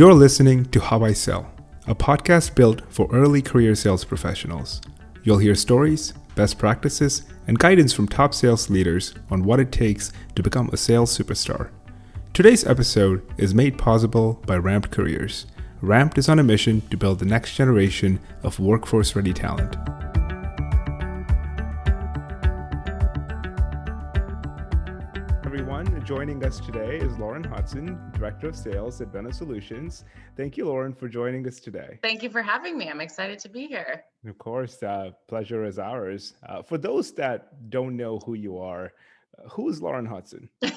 You're listening to How I Sell, a podcast built for early career sales professionals. You'll hear stories, best practices, and guidance from top sales leaders on what it takes to become a sales superstar. Today's episode is made possible by Ramped Careers. Ramped is on a mission to build the next generation of workforce ready talent. Joining us today is Lauren Hodson, Director of Sales at Vena Solutions. Thank you, Lauren, for joining us today. Thank you for having me. I'm excited to be here. Of course, uh, pleasure is ours. Uh, for those that don't know who you are, who is Lauren Hodson?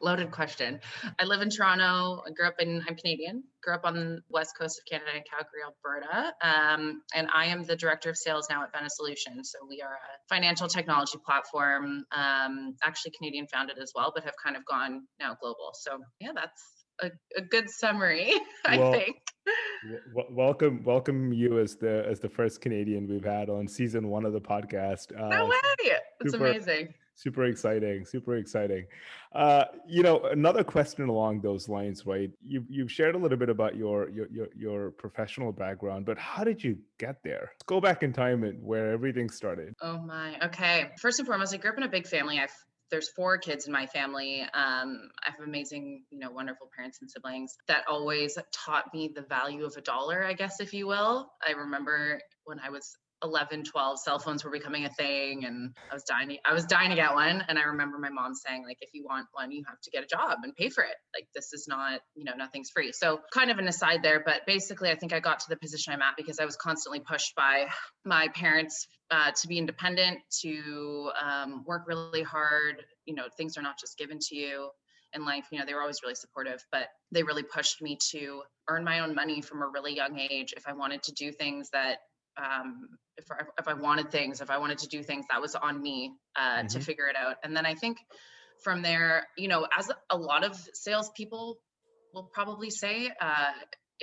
Loaded question. I live in Toronto. I grew up in, I'm Canadian, grew up on the west coast of Canada in Calgary, Alberta. Um, and I am the director of sales now at Vena Solutions. So we are a financial technology platform, um, actually Canadian founded as well, but have kind of gone now global. So yeah, that's a, a good summary, I well, think. W- welcome, welcome you as the as the first Canadian we've had on season one of the podcast. Uh, no way! It's super, amazing super exciting super exciting. Uh, you know another question along those lines right? You, you've shared a little bit about your, your your your professional background but how did you get there? Let's go back in time and where everything started. Oh my okay. First and foremost i grew up in a big family. I've there's four kids in my family. Um, I have amazing, you know, wonderful parents and siblings that always taught me the value of a dollar, I guess, if you will. I remember when I was 11 12 cell phones were becoming a thing and i was dying i was dying to get one and i remember my mom saying like if you want one you have to get a job and pay for it. Like this is not you know nothing's free. So kind of an aside there but basically i think i got to the position i'm at because i was constantly pushed by my parents uh, to be independent to um, work really hard. You know things are not just given to you in life. You know they were always really supportive but they really pushed me to earn my own money from a really young age if i wanted to do things that um, if I, if I wanted things, if I wanted to do things, that was on me uh, mm-hmm. to figure it out. And then I think from there, you know, as a lot of salespeople will probably say, uh,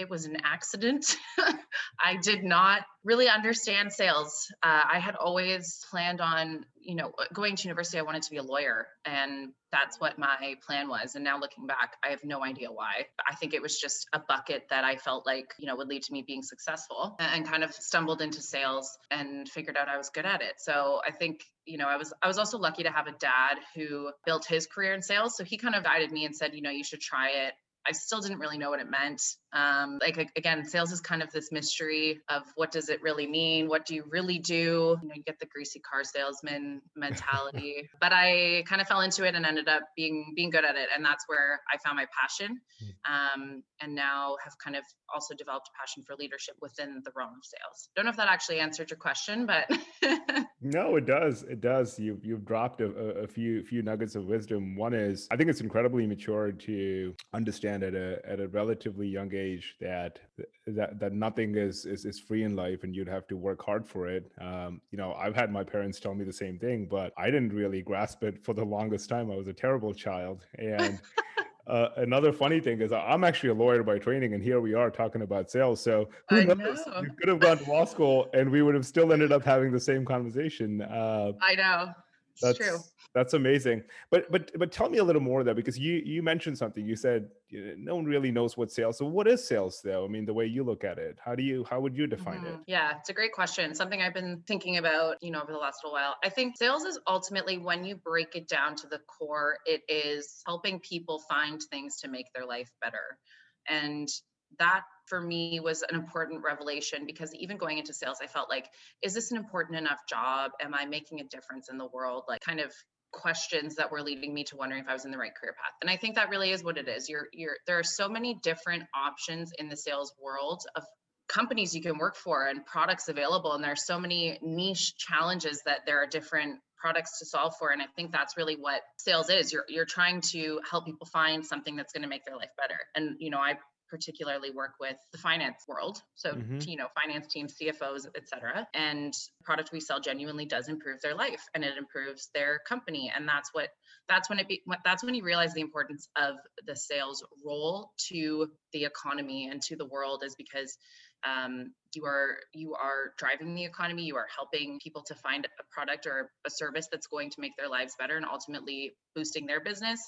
it was an accident. I did not really understand sales. Uh, I had always planned on, you know, going to university. I wanted to be a lawyer, and that's what my plan was. And now looking back, I have no idea why. I think it was just a bucket that I felt like, you know, would lead to me being successful, and kind of stumbled into sales and figured out I was good at it. So I think, you know, I was I was also lucky to have a dad who built his career in sales. So he kind of guided me and said, you know, you should try it I still didn't really know what it meant. Um, like again, sales is kind of this mystery of what does it really mean? What do you really do? You know, you get the greasy car salesman mentality. but I kind of fell into it and ended up being being good at it, and that's where I found my passion. Hmm. Um, and now have kind of also developed a passion for leadership within the realm of sales. Don't know if that actually answered your question, but no, it does. It does. You've you've dropped a, a few few nuggets of wisdom. One is I think it's incredibly mature to understand at a at a relatively young age that that that nothing is is, is free in life and you'd have to work hard for it. Um, you know, I've had my parents tell me the same thing, but I didn't really grasp it for the longest time. I was a terrible child and uh, another funny thing is I'm actually a lawyer by training, and here we are talking about sales. So who knows? Know. You could have gone to law school, and we would have still ended up having the same conversation. Uh, I know. That's true. That's amazing. But but but tell me a little more though, because you you mentioned something. You said no one really knows what sales. So what is sales though? I mean, the way you look at it, how do you how would you define mm-hmm. it? Yeah, it's a great question. Something I've been thinking about, you know, over the last little while. I think sales is ultimately when you break it down to the core, it is helping people find things to make their life better. And that for me was an important revelation because even going into sales, I felt like, is this an important enough job? Am I making a difference in the world? Like, kind of questions that were leading me to wondering if I was in the right career path. And I think that really is what it is. You're you're there are so many different options in the sales world of companies you can work for and products available and there's so many niche challenges that there are different products to solve for and i think that's really what sales is you're you're trying to help people find something that's going to make their life better and you know i particularly work with the finance world. So mm-hmm. you know finance teams cfos etc and product we sell genuinely does improve their life and it improves their company. And that's what that's when it be, that's when you realize the importance of the sales role to the economy and to the world is because um, you are you are driving the economy. You are helping people to find a product or a service that's going to make their lives better and ultimately boosting their business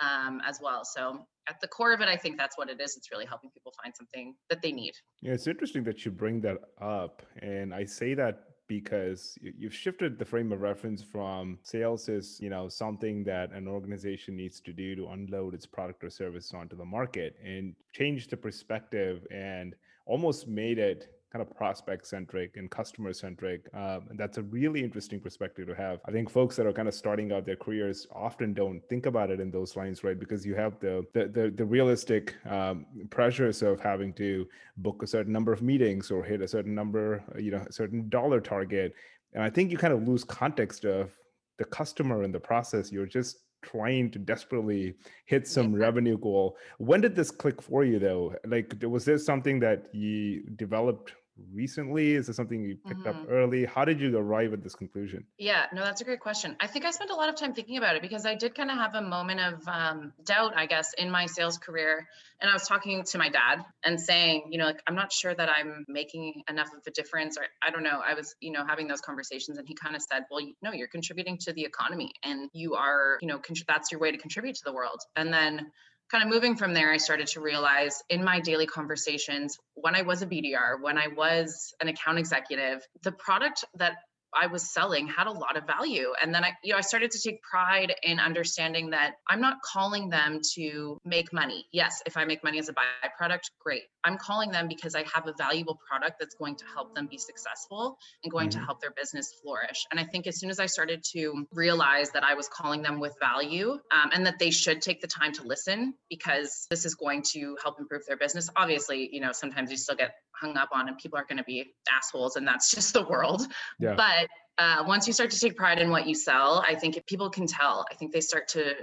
um, as well. So at the core of it, I think that's what it is. It's really helping people find something that they need. Yeah, it's interesting that you bring that up. And I say that because you've shifted the frame of reference from sales is you know something that an organization needs to do to unload its product or service onto the market and changed the perspective and almost made it kind of prospect centric and customer centric. Um, and that's a really interesting perspective to have. I think folks that are kind of starting out their careers often don't think about it in those lines, right? Because you have the the the, the realistic um, pressures of having to book a certain number of meetings or hit a certain number, you know, a certain dollar target. And I think you kind of lose context of the customer in the process. You're just trying to desperately hit some revenue goal. When did this click for you though? Like was this something that you developed recently? Is this something you picked mm-hmm. up early? How did you arrive at this conclusion? Yeah, no, that's a great question. I think I spent a lot of time thinking about it because I did kind of have a moment of um, doubt, I guess, in my sales career. And I was talking to my dad and saying, you know, like, I'm not sure that I'm making enough of a difference, or I don't know. I was, you know, having those conversations, and he kind of said, well, no, you're contributing to the economy and you are, you know, contr- that's your way to contribute to the world. And then kind of moving from there, I started to realize in my daily conversations when I was a BDR, when I was an account executive, the product that I was selling had a lot of value. And then I, you know, I started to take pride in understanding that I'm not calling them to make money. Yes, if I make money as a byproduct, great. I'm calling them because I have a valuable product that's going to help them be successful and going mm-hmm. to help their business flourish. And I think as soon as I started to realize that I was calling them with value um, and that they should take the time to listen because this is going to help improve their business. Obviously, you know, sometimes you still get hung up on and people are going to be assholes and that's just the world. Yeah. But uh, once you start to take pride in what you sell, I think people can tell. I think they start to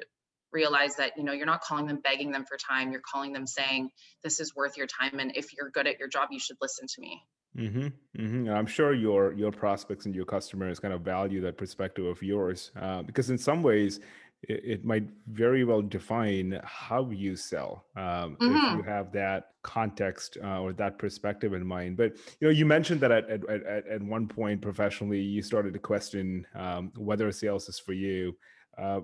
realize that you know you're not calling them begging them for time you're calling them saying this is worth your time and if you're good at your job you should listen to me mm-hmm, mm-hmm. i'm sure your your prospects and your customers kind of value that perspective of yours uh, because in some ways it, it, might very well define how you sell um, mm-hmm. if you have that context uh, or that perspective in mind but you know you mentioned that at, at, at, at one point professionally you started to question um, whether sales is for you uh,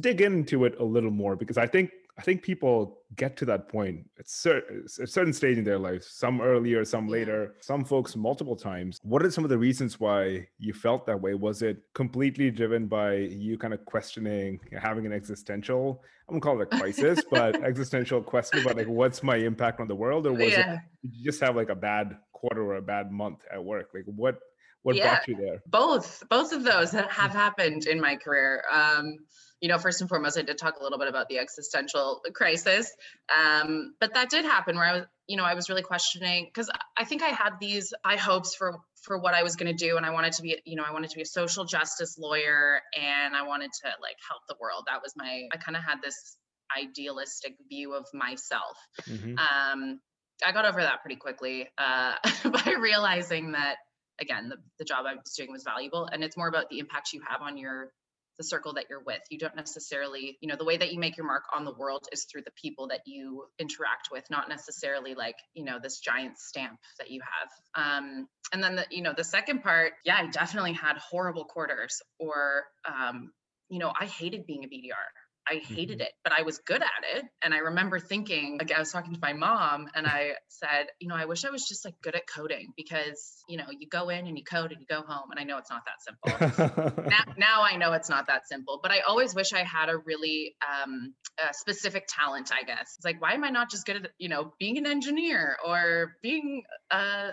dig into it a little more because i think I think people get to that point at, cer- a certain stage in their life, some earlier, some later, some folks multiple times. What are some of the reasons why you felt that way? Was it completely driven by you kind of questioning, having an existential, I'm gonna call it a crisis, but existential question about like what's my impact on the world? Or was yeah. it you just have like a bad quarter or a bad month at work? Like what what yeah, brought you there? Both, both of those have happened in my career. Um, you know, first and foremost, I did talk a little bit about the existential crisis, um, but that did happen where I was, you know, I was really questioning because I think I had these high hopes for for what I was going to do, and I wanted to be, you know, I wanted to be a social justice lawyer, and I wanted to like help the world. That was my, I kind of had this idealistic view of myself. Mm-hmm. Um, I got over that pretty quickly uh, by realizing that again the, the job i was doing was valuable and it's more about the impact you have on your the circle that you're with. You don't necessarily, you know, the way that you make your mark on the world is through the people that you interact with, not necessarily like, you know, this giant stamp that you have. Um, and then the, you know, the second part, yeah, I definitely had horrible quarters or, um, you know, I hated being a BDR. I hated mm-hmm. it, but I was good at it. And I remember thinking, like, I was talking to my mom and I said, you know, I wish I was just like good at coding because, you know, you go in and you code and you go home. And I know it's not that simple. now, now I know it's not that simple, but I always wish I had a really um, a specific talent, I guess. It's like, why am I not just good at, you know, being an engineer or being a,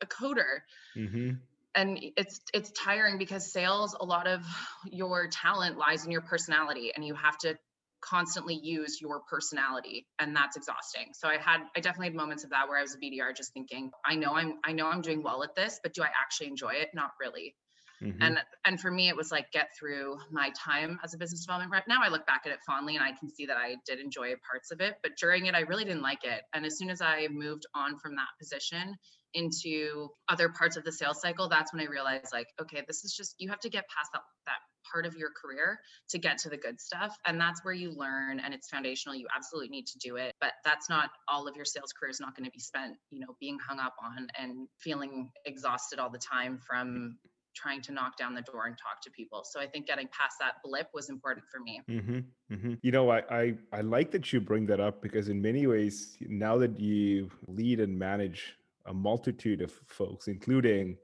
a coder? Mm-hmm and it's it's tiring because sales a lot of your talent lies in your personality and you have to constantly use your personality and that's exhausting. So i had i definitely had moments of that where i was a bdr just thinking i know i'm i know i'm doing well at this but do i actually enjoy it? Not really. Mm-hmm. and and for me it was like get through my time as a business development rep. Now i look back at it fondly and i can see that i did enjoy parts of it but during it i really didn't like it. And as soon as i moved on from that position into other parts of the sales cycle, that's when I realized like, okay, this is just you have to get past that that part of your career to get to the good stuff. And that's where you learn and it's foundational. You absolutely need to do it. But that's not all of your sales career is not going to be spent, you know, being hung up on and feeling exhausted all the time from trying to knock down the door and talk to people. So I think getting past that blip was important for me. Mm-hmm, mm-hmm. You know, I, I I like that you bring that up because in many ways, now that you lead and manage a multitude of folks, including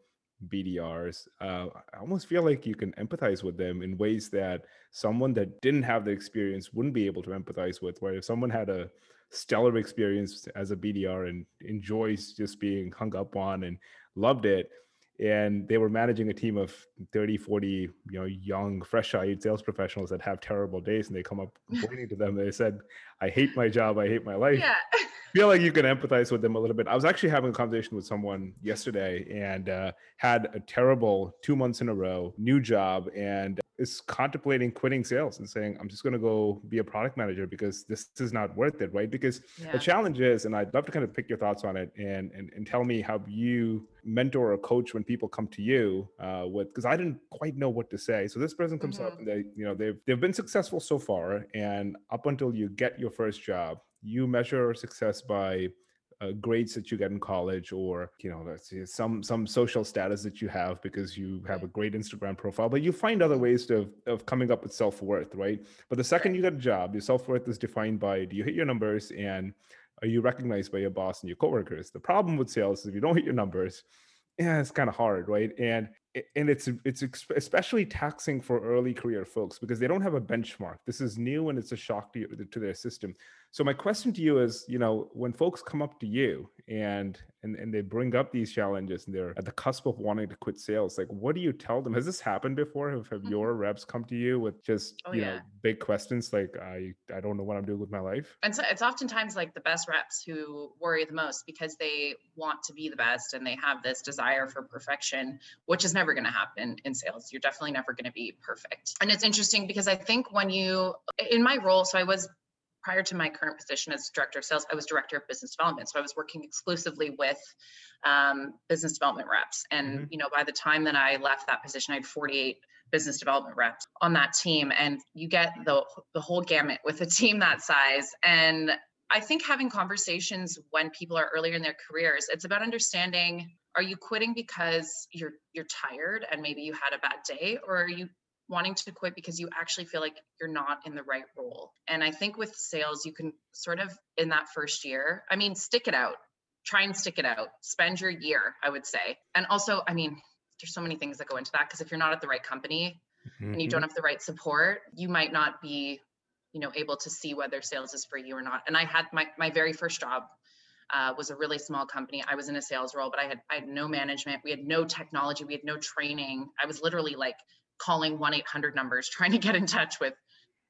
BDRs, uh, I almost feel like you can empathize with them in ways that someone that didn't have the experience wouldn't be able to empathize with. Where if someone had a stellar experience as a BDR and enjoys just being hung up on and loved it, and they were managing a team of 30 40 you know young fresh-eyed sales professionals that have terrible days and they come up complaining to them. They said i hate my job i hate my life. Yeah. Feel like you can empathize with them a little bit. I was actually having a conversation with someone yesterday and uh, had a terrible two months in a row new job and is contemplating quitting sales and saying i'm just going to go be a product manager because this is not worth it right because yeah. the challenge is and i'd love to kind of pick your thoughts on it and and, and tell me how you mentor or coach when people come to you uh, with because I didn't quite know what to say. So this person comes mm-hmm. up and they, you know, they've they've been successful so far, and up until you get your first job, you measure success by uh, grades that you get in college or you know some some social status that you have because you have a great instagram profile but you find other ways to, of coming up with self-worth right but the second you get a job your self-worth is defined by do you hit your numbers and are you recognized by your boss and your coworkers? The problem with sales is if you don't hit your numbers, yeah, it's kind of hard, right? And and it's it's especially taxing for early career folks because they don't have a benchmark. This is new and it's a shock to, to their system. So my question to you is, you know, when folks come up to you and and and they bring up these challenges and they're at the cusp of wanting to quit sales, like what do you tell them? Has this happened before? Have, have mm-hmm. your reps come to you with just oh, you yeah. know big questions like I I don't know what I'm doing with my life? And so it's oftentimes like the best reps who worry the most because they want to be the best and they have this desire for perfection, which is never going to happen in sales. You're definitely never going to be perfect. And it's interesting because I think when you in my role, so I was prior to my current position as director of sales, I was director of business development. So I was working exclusively with um, business development reps. And mm-hmm. you know, by the time that I left that position, I had 48 business development reps on that team, and you get the the whole gamut with a team that size. And I think having conversations when people are earlier in their careers, it's about understanding are you quitting because you're you're tired and maybe you had a bad day or are you wanting to quit because you actually feel like you're not in the right role. And I think with sales, you can sort of in that first year, I mean, stick it out, try and stick it out, spend your year, I would say. And also, I mean, there's so many things that go into that because if you're not at the right company mm-hmm. and you don't mm-hmm. have the right support, you might not be, you know, able to see whether sales is for you or not. And I had my my very first job uh, was a really small company. I was in a sales role, but I had I had no management. We had no technology. We had no training. I was literally like calling 1-800 numbers trying to get in touch with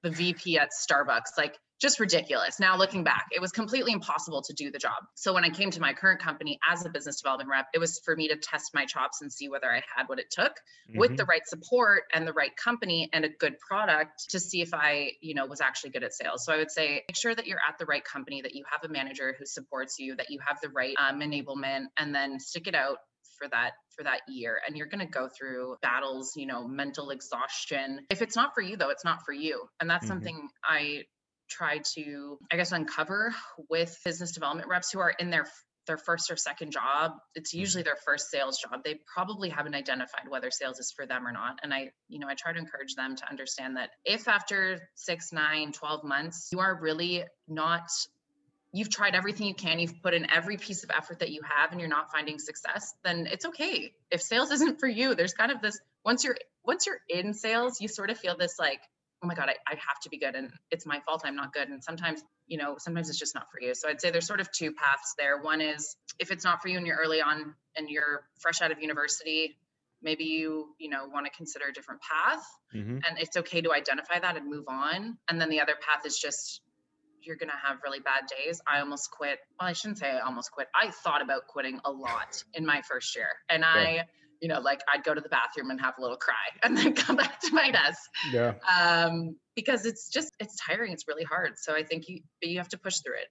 the VP at Starbucks. Like just ridiculous. Now looking back, it was completely impossible to do the job. So when I came to my current company as a business development rep, it was for me to test my chops and see whether I had what it took mm-hmm. with the mm-hmm. right support and the right company and a good product to see if I, you know, was actually good at sales. So I would say make sure that you're at the right company, that you have a manager who supports you, that you have the right um, enablement, and then stick it out for that for that year and you're going to go through battles you know mental exhaustion if it's not for you though it's not for you and that's mm-hmm. something i try to i guess uncover with business development reps who are in their their first or second job it's usually mm-hmm. their first sales job they probably haven't identified whether sales is for them or not and i you know i try to encourage them to understand that if after six nine 12 months you are really not you've tried everything you can, you've put in every piece of effort that you have and you're not finding success, then it's okay. If sales isn't for you, there's kind of this once you're once you're in sales, you sort of feel this like, oh my God, I, I have to be good and it's my fault I'm not good. And sometimes, you know, sometimes it's just not for you. So I'd say there's sort of two paths there. One is if it's not for you and you're early on and you're fresh out of university, maybe you you know want to consider a different path mm-hmm. and it's okay to identify that and move on and then the other path is just you're going to have really bad days. I almost quit. Well, I shouldn't say I almost quit. I thought about quitting a lot in my first year. And yeah. I, you know, like I'd go to the bathroom and have a little cry and then come back to my desk. Yeah. Um, because it's just, it's tiring. It's really hard. So I think you, you have to push through it.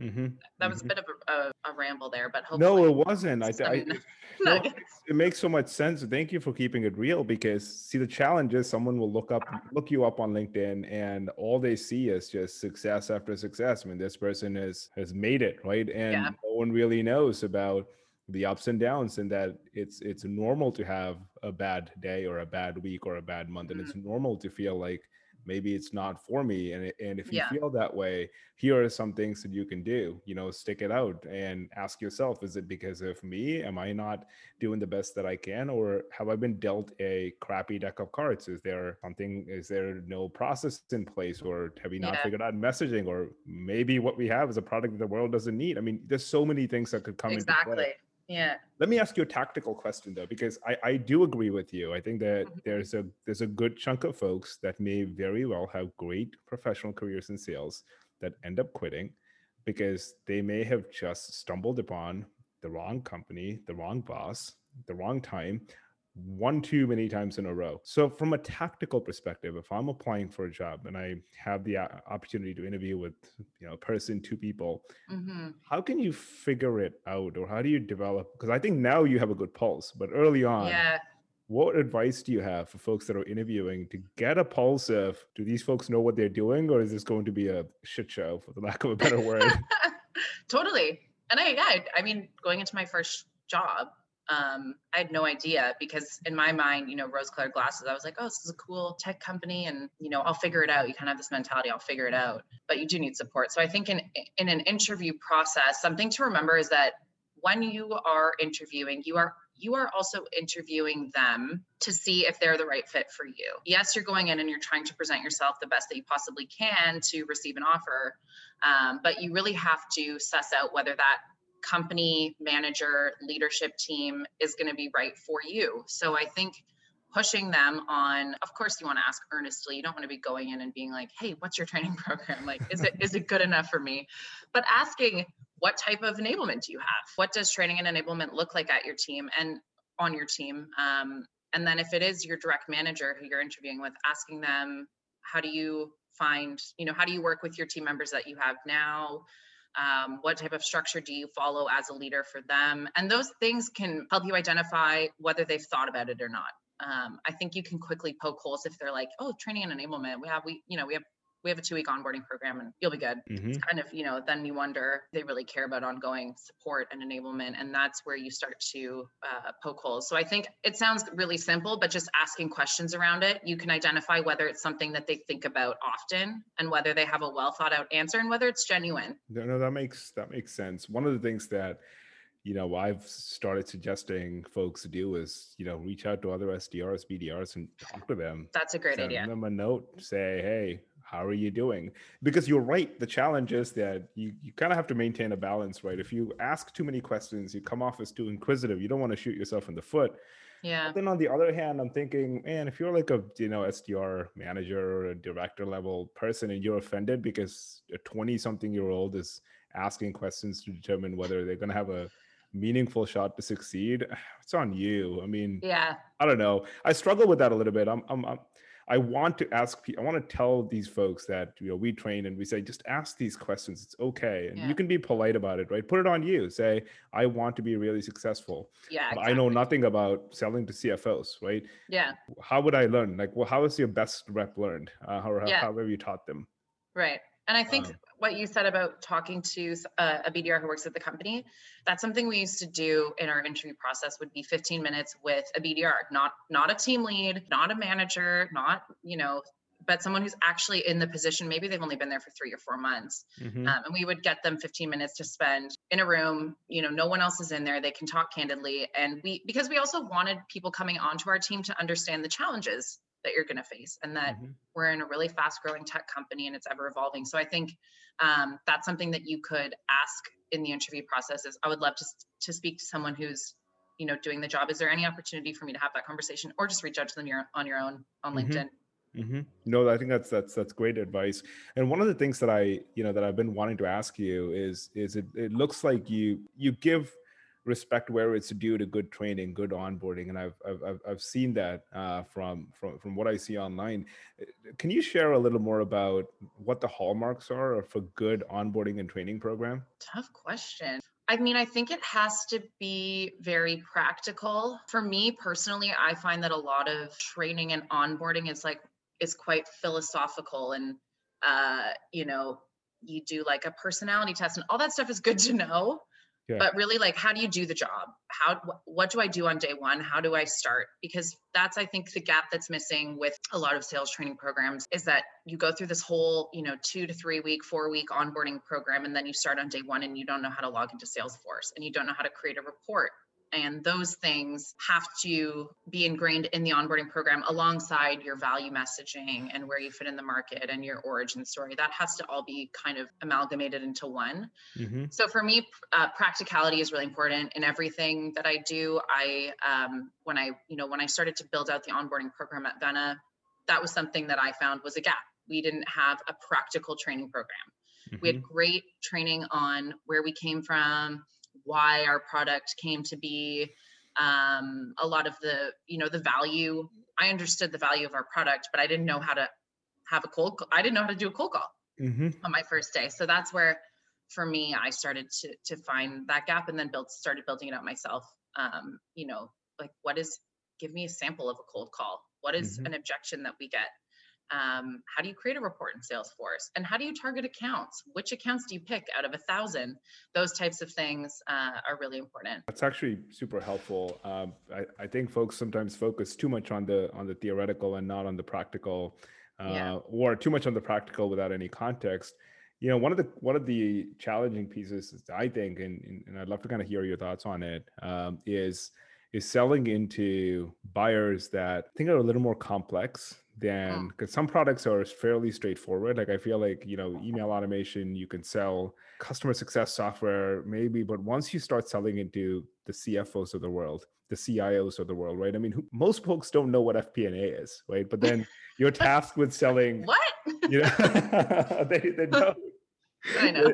Mm-hmm. That was mm-hmm. a bit of a, a, a, ramble there, but hopefully. No, it wasn't. I, I no, it makes so much sense. Thank you for keeping it real because see, the challenge is someone will look up, look you up on LinkedIn, and all they see is just success after success. I mean, this person has has made it, right? And yeah. no one really knows about the ups and downs and that it's it's normal to have a bad day or a bad week or a bad month and Mhm. it's normal to feel like maybe it's not for me and and if you Yeah. feel that way here are some things that you can do you know stick it out and ask yourself is it because of me am i not doing the best that i can or have i been dealt a crappy deck of cards is there something is there no process in place or have you not Yeah. figured out messaging or maybe what we have is a product that the world doesn't need i mean there's so many things that could come into play exactly. Yeah. let me ask you a tactical question though, because I, I do agree with you. I think that Mhm. there's a there's a good chunk of folks that may very well have great professional careers in sales that end up quitting because they may have just stumbled upon the wrong company, the wrong boss, the wrong time, one too many times in a row. So from a tactical perspective, if I'm applying for a job and I have the uh, opportunity to interview with you know a person, two people, hmm how can you figure it out or how do you develop because i think now you have a good pulse but early on Yeah. what advice do you have for folks that are interviewing to get a pulse of do these folks know what they're doing or is this going to be a shit show for the lack of a better word totally. And I, yeah, I- I mean, going into my first job, um, I had no idea because in my mind, you know, rose-colored glasses, I was like, oh, this is a cool tech company, and you know, I'll figure it out. You kind of have this mentality, I'll figure it out. But you do need support. So I think in in an interview process, something to remember is that when you are interviewing, you are you are also interviewing them to see if they're the right fit for you. Yes, you're going in and you're trying to present yourself the best that you possibly can to receive an offer, um, but you really have to suss out whether that company manager leadership team is going to be right for you. So i think pushing them on of course you want to ask earnestly. You don't want to be going in and being like hey what's your training program? Like is it is it good enough for me? But asking what type of enablement do you have? What does training and enablement look like at your team and on your team? Um, and then if it is your direct manager who you're interviewing with asking them how do you find you know how do you work with your team members that you have now um, what type of structure do you follow as a leader for them? And those things can help you identify whether they've thought about it or not. Um, i think you can quickly poke holes if they're like oh training and enablement we have we you know we have we have a two week onboarding program and you'll be good. Mhm. kind of you know then you wonder they really care about ongoing support and enablement and that's where you start to uh, poke holes. So i think it sounds really simple but just asking questions around it you can identify whether it's something that they think about often and whether they have a well thought out answer and whether it's genuine. No, no that makes that makes sense. One of the things that you know i've started suggesting folks do is you know reach out to other sdrs bdrs and talk to them. That's a great send idea. them a note say hey how are you doing? Because you're right the challenge is that you, you kind of have to maintain a balance right? If you ask too many questions you come off as too inquisitive you don't want to shoot yourself in the foot. Yeah. But then on the other hand i'm thinking man if you're like a you know sdr manager or a director level person and you're offended because a 20 something year old is asking questions to determine whether they're going to have a meaningful shot to succeed it's on you. I mean yeah. I don't know. I struggle with that a little bit. I'm, I'm, I'm I want to ask. I want to tell these folks that you know we train and we say just ask these questions. It's okay, and Yeah. you can be polite about it, right? Put it on you. Say I want to be really successful, yeah but I know nothing about selling to CFOs, right? yeah How would I learn? Like, well, how is your best rep learned? Uh, how, Yeah. how have you taught them? Right. And I think Um, what you said about talking to uh, a BDR who works at the company, that's something we used to do in our interview process would be 15 minutes with a BDR, not not a team lead, not a manager, not, you know, but someone who's actually in the position. Maybe they've only been there for three or four months. Mhm. Um, and we would get them 15 minutes to spend in a room, you know, no one else is in there. They can talk candidly. And we, because we also wanted people coming onto our team to understand the challenges that you're going to face and that Mhm. we're in a really fast growing tech company and it's ever evolving. So I think um, that's something that you could ask in the interview process is I would love to, to speak to someone who's, you know, doing the job. Is there any opportunity for me to have that conversation or just reach out to them your, on your own on Mhm. LinkedIn? hmm No, I think that's that's that's great advice. And one of the things that I you know that I've been wanting to ask you is is it it looks like you you give respect where it's due to good training, good onboarding, and I've I've I've, seen that uh, from from from what I see online. Uh, Can you share a little more about what the hallmarks are for good onboarding and training program? Tough question. I mean, I think it has to be very practical. For me personally, I find that a lot of training and onboarding is like is quite philosophical and uh, you know, you do like a personality test and all that stuff is good to know. Yeah. but really like how do you do the job? How what do i do on day one? How do i start? Because that's i think the gap that's missing with a lot of sales training programs is that you go through this whole you know two to three week four week onboarding program and then you start on day one and you don't know how to log into salesforce and you don't know how to create a report and those things have to be ingrained in the onboarding program alongside your value messaging and where you fit in the market and your origin story. That has to all be kind of amalgamated into one. Mm-hmm. So for me, uh, practicality is really important in everything that I do. I, um, when I, you know, when I started to build out the onboarding program at Vena, that was something that I found was a gap. We didn't have a practical training program. Mm-hmm. We had mm-hmm. great training on where we came from, why our product came to be um, a lot of the you know the value i understood the value of our product but i didn't know how to have a cold call. i didn't know how to do a cold call mm-hmm. on my first day so that's where for me i started to to find that gap and then built started building it out myself um, you know like what is give me a sample of a cold call what is mm-hmm. an objection that we get um, how do you create a report in Salesforce? And how do you target accounts? Which accounts do you pick out of a thousand? Those types of things uh, are really important. That's actually super helpful. Um, I, I, think folks sometimes focus too much on the on the theoretical and not on the practical, uh, yeah. or too much on the practical without any context. You know, one of the one of the challenging pieces, I think, and, and I'd love to kind of hear your thoughts on it, um, is is selling into buyers that I think are a little more complex than because some products are fairly straightforward. Like I feel like you know email automation, you can sell customer success software maybe, but once you start selling into the CFOs of the world, the CIOs of the world, right? I mean, who, most folks don't know what FP&A is, right? But then you're tasked with selling what you know they, they don't. I know.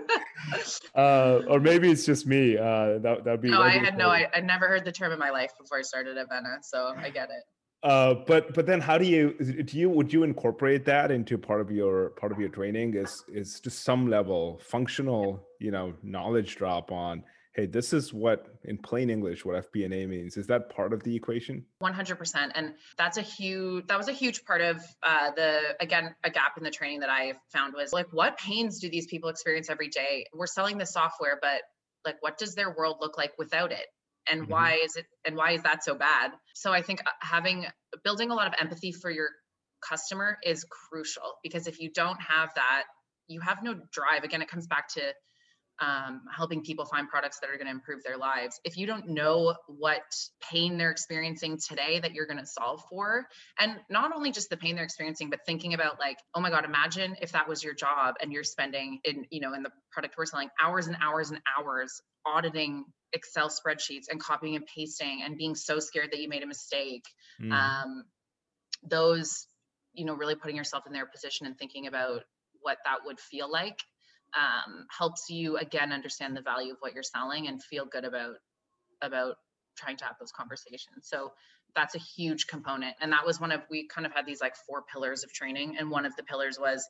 uh, or maybe it's just me. Uh, that that'd be. No, I had no. I, I never heard the term in my life before I started at Vena, so I get it. Uh, but but then how do you do you would you incorporate that into part of your part of your training is is to some level functional you know knowledge drop on hey this is what in plain english what FP&A means. Is that part of the equation? 100% and that's a huge that was a huge part of uh, the again a gap in the training that i found was like what pains do these people experience every day? We're selling the software but like what does their world look like without it and mm-hmm. why is it and why is that so bad so i think uh, having building a lot of empathy for your customer is crucial because if you don't have that you have no drive again it comes back to um, helping people find products that are going to improve their lives. If you don't know what pain they're experiencing today that you're going to solve for, and not only just the pain they're experiencing, but thinking about like, oh my God, imagine if that was your job and you're spending in, you know, in the product we're selling hours and hours and hours auditing Excel spreadsheets and copying and pasting and being so scared that you made a mistake. Mm. Um, those, you know, really putting yourself in their position and thinking about what that would feel like um, helps you again understand the value of what you're selling and feel good about about trying to have those conversations. So that's a huge component. And that was one of we kind of had these like four pillars of training. And one of the pillars was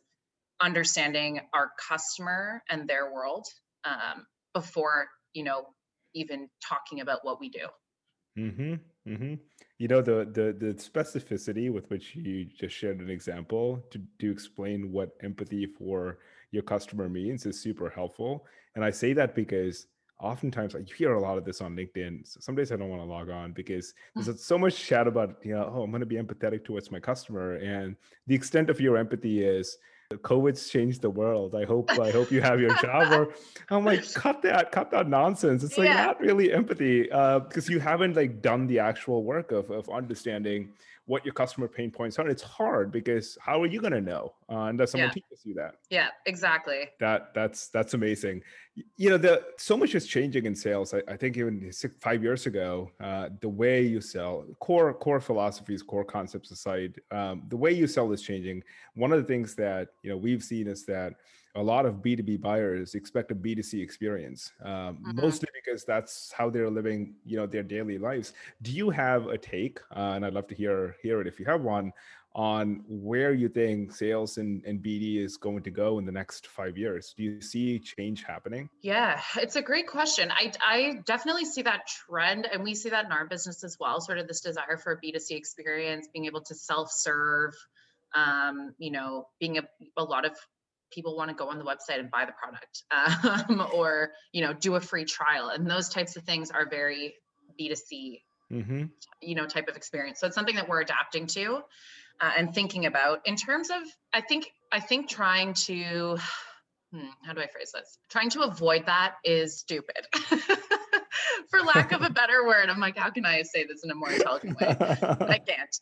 understanding our customer and their world um, before you know even talking about what we do. Mm-hmm. Mm-hmm. You know the the the specificity with which you just shared an example to to explain what empathy for your customer means is super helpful. And I say that because oftentimes you hear a lot of this on LinkedIn. So some days I don't want to log on because mm. there's so much chat about, you know, oh, I'm going to be empathetic towards my customer. And the extent of your empathy is COVID's changed the world. I hope I hope you have your job. Or I'm like, cut that, cut that nonsense. It's like yeah. not really empathy because uh, you haven't like done the actual work of of understanding what your customer pain points are. It's hard because how are you going to know uh, unless someone yeah. teaches you that? Yeah, exactly. That that's that's amazing. You know, the so much is changing in sales. I, I think even six, five years ago, uh, the way you sell, core core philosophies, core concepts aside, um, the way you sell is changing. One of the things that you know we've seen is that a lot of B2B buyers expect a B2C experience, um, mm-hmm. mostly because that's how they're living, you know, their daily lives. Do you have a take? Uh, and I'd love to hear hear it if you have one on where you think sales and, and BD is going to go in the next five years. Do you see change happening? Yeah, it's a great question. I, I definitely see that trend, and we see that in our business as well. Sort of this desire for a B2C experience, being able to self serve, um, you know, being a, a lot of people want to go on the website and buy the product um, or you know do a free trial and those types of things are very b2c mm-hmm. you know type of experience so it's something that we're adapting to uh, and thinking about in terms of i think i think trying to hmm, how do i phrase this trying to avoid that is stupid for lack of a better word. I'm like, how can I say this in a more intelligent way? I can't.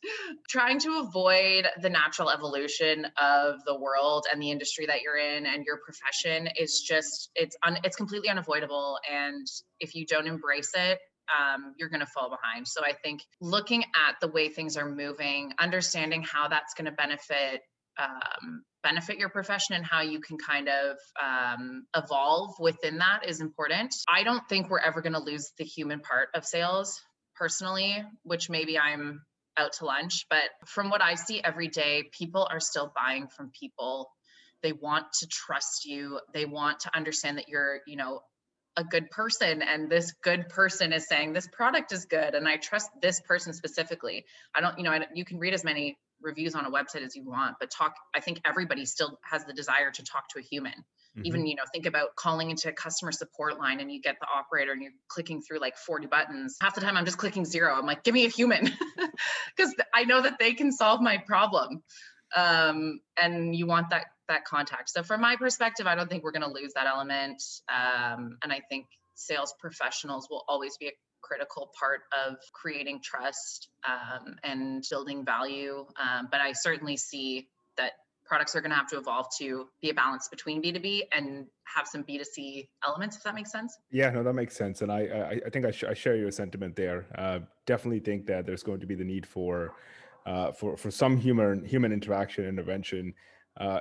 Trying to avoid the natural evolution of the world and the industry that you're in and your profession is just it's un, it's completely unavoidable. And if you don't embrace it, um, you're going to fall behind. So I think looking at the way things are moving, understanding how that's going to benefit um, benefit your profession and how you can kind of um, evolve within that is important. I don't think we're ever going to lose the human part of sales personally, which maybe I'm out to lunch. But from what I see every day, people are still buying from people. They want to trust you. They want to understand that you're, you know, a good person and this good person is saying this product is good and i trust this person specifically. I don't you know I, you can read as many reviews on a website as you want but talk i think everybody still has the desire to talk to a human. Mm-hmm. even you know think about calling into a customer support line and you get the operator and you're clicking through like 40 buttons. Half the time i'm just clicking zero. I'm like give me a human. Because i know that they can solve my problem um, and you want that that contact so from my perspective i don't think we're going to lose that element um, and i think sales professionals will always be a critical part of creating trust um, and building value. Um, but I certainly see that products are going to have to evolve to be a balance between B2B and have some B2C elements, if that makes sense. Yeah, no, that makes sense. And I, I, I think I, sh- I, share your sentiment there. Uh, definitely think that there's going to be the need for, uh, for, for some human, human interaction intervention. Uh,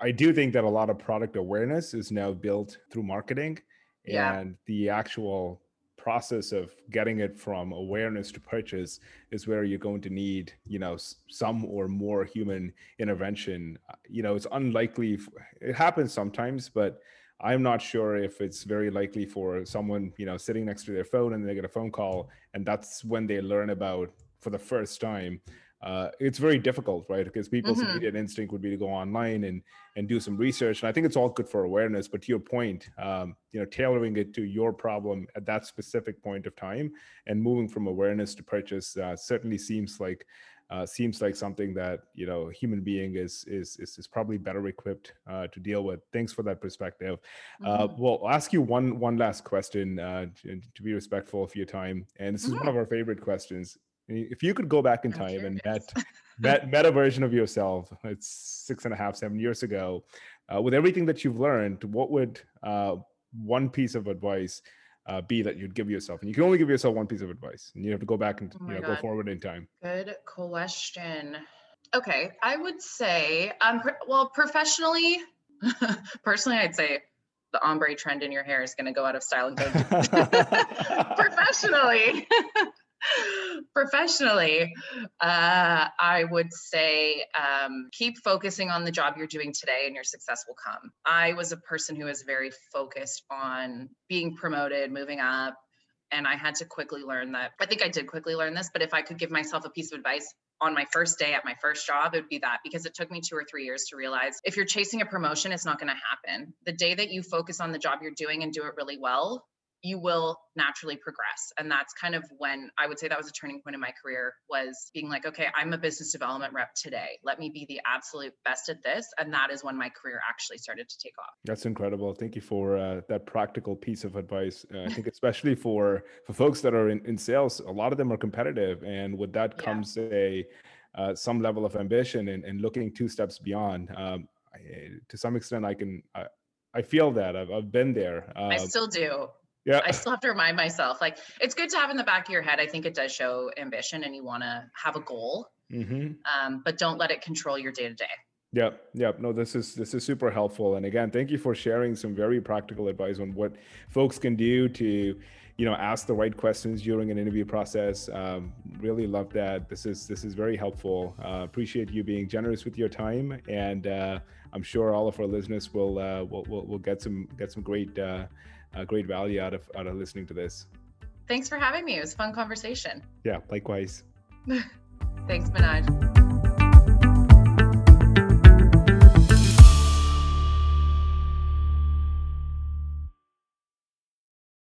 I do think that a lot of product awareness is now built through marketing yeah. and the actual process of getting it from awareness to purchase is where you're going to need you know some or more human intervention uh, you know it's unlikely it happens sometimes but i'm not sure if it's very likely for someone you know sitting next to their phone and they get a phone call and that's when they learn about for the first time uh, it's very difficult, right? Because people's mm-hmm. immediate instinct would be to go online and and do some research. And I think it's all good for awareness. But to your point, um, you know, tailoring it to your problem at that specific point of time and moving from awareness to purchase uh, certainly seems like uh, seems like something that you know a human being is is is, is probably better equipped uh, to deal with. Thanks for that perspective. Uh, mm-hmm. well, I'll ask you one one last question uh, to, to, be respectful of your time, and this is mm-hmm. one of our favorite questions. If you could go back in time and met, met met a version of yourself, it's six and a half, seven years ago, uh, with everything that you've learned, what would uh, one piece of advice uh, be that you'd give yourself? And you can only give yourself one piece of advice, and you have to go back and oh you know, go forward in time. Good question. Okay, I would say, um, well, professionally, personally, I'd say the ombre trend in your hair is going to go out of style and go professionally professionally uh, i would say um, keep focusing on the job you're doing today and your success will come i was a person who was very focused on being promoted moving up and i had to quickly learn that i think i did quickly learn this but if i could give myself a piece of advice on my first day at my first job, it would be that because it took me two or three years to realize if you're chasing a promotion, it's not going to happen. The day that you focus on the job you're doing and do it really well, you will naturally progress and that's kind of when i would say that was a turning point in my career was being like okay i'm a business development rep today let me be the absolute best at this and that is when my career actually started to take off that's incredible thank you for uh, that practical piece of advice uh, i think especially for for folks that are in, in sales a lot of them are competitive and with that yeah. comes a uh, some level of ambition and, and looking two steps beyond um, I, to some extent i can I, I feel that I've, I've been there. I um, still do yeah i still have to remind myself like it's good to have in the back of your head i think it does show ambition and you want to have a goal mm-hmm. um, but don't let it control your day to day Yep, yep. No, this is this is super helpful. And again, thank you for sharing some very practical advice on what folks can do to, you know, ask the right questions during an interview process. Um, really love that. This is this is very helpful. Uh, appreciate you being generous with your time, and uh, I'm sure all of our listeners will uh, will, will, will get some get some great uh, uh, great value out of out of listening to this. Thanks for having me. It was a fun conversation. Yeah, likewise. Thanks, Manoj.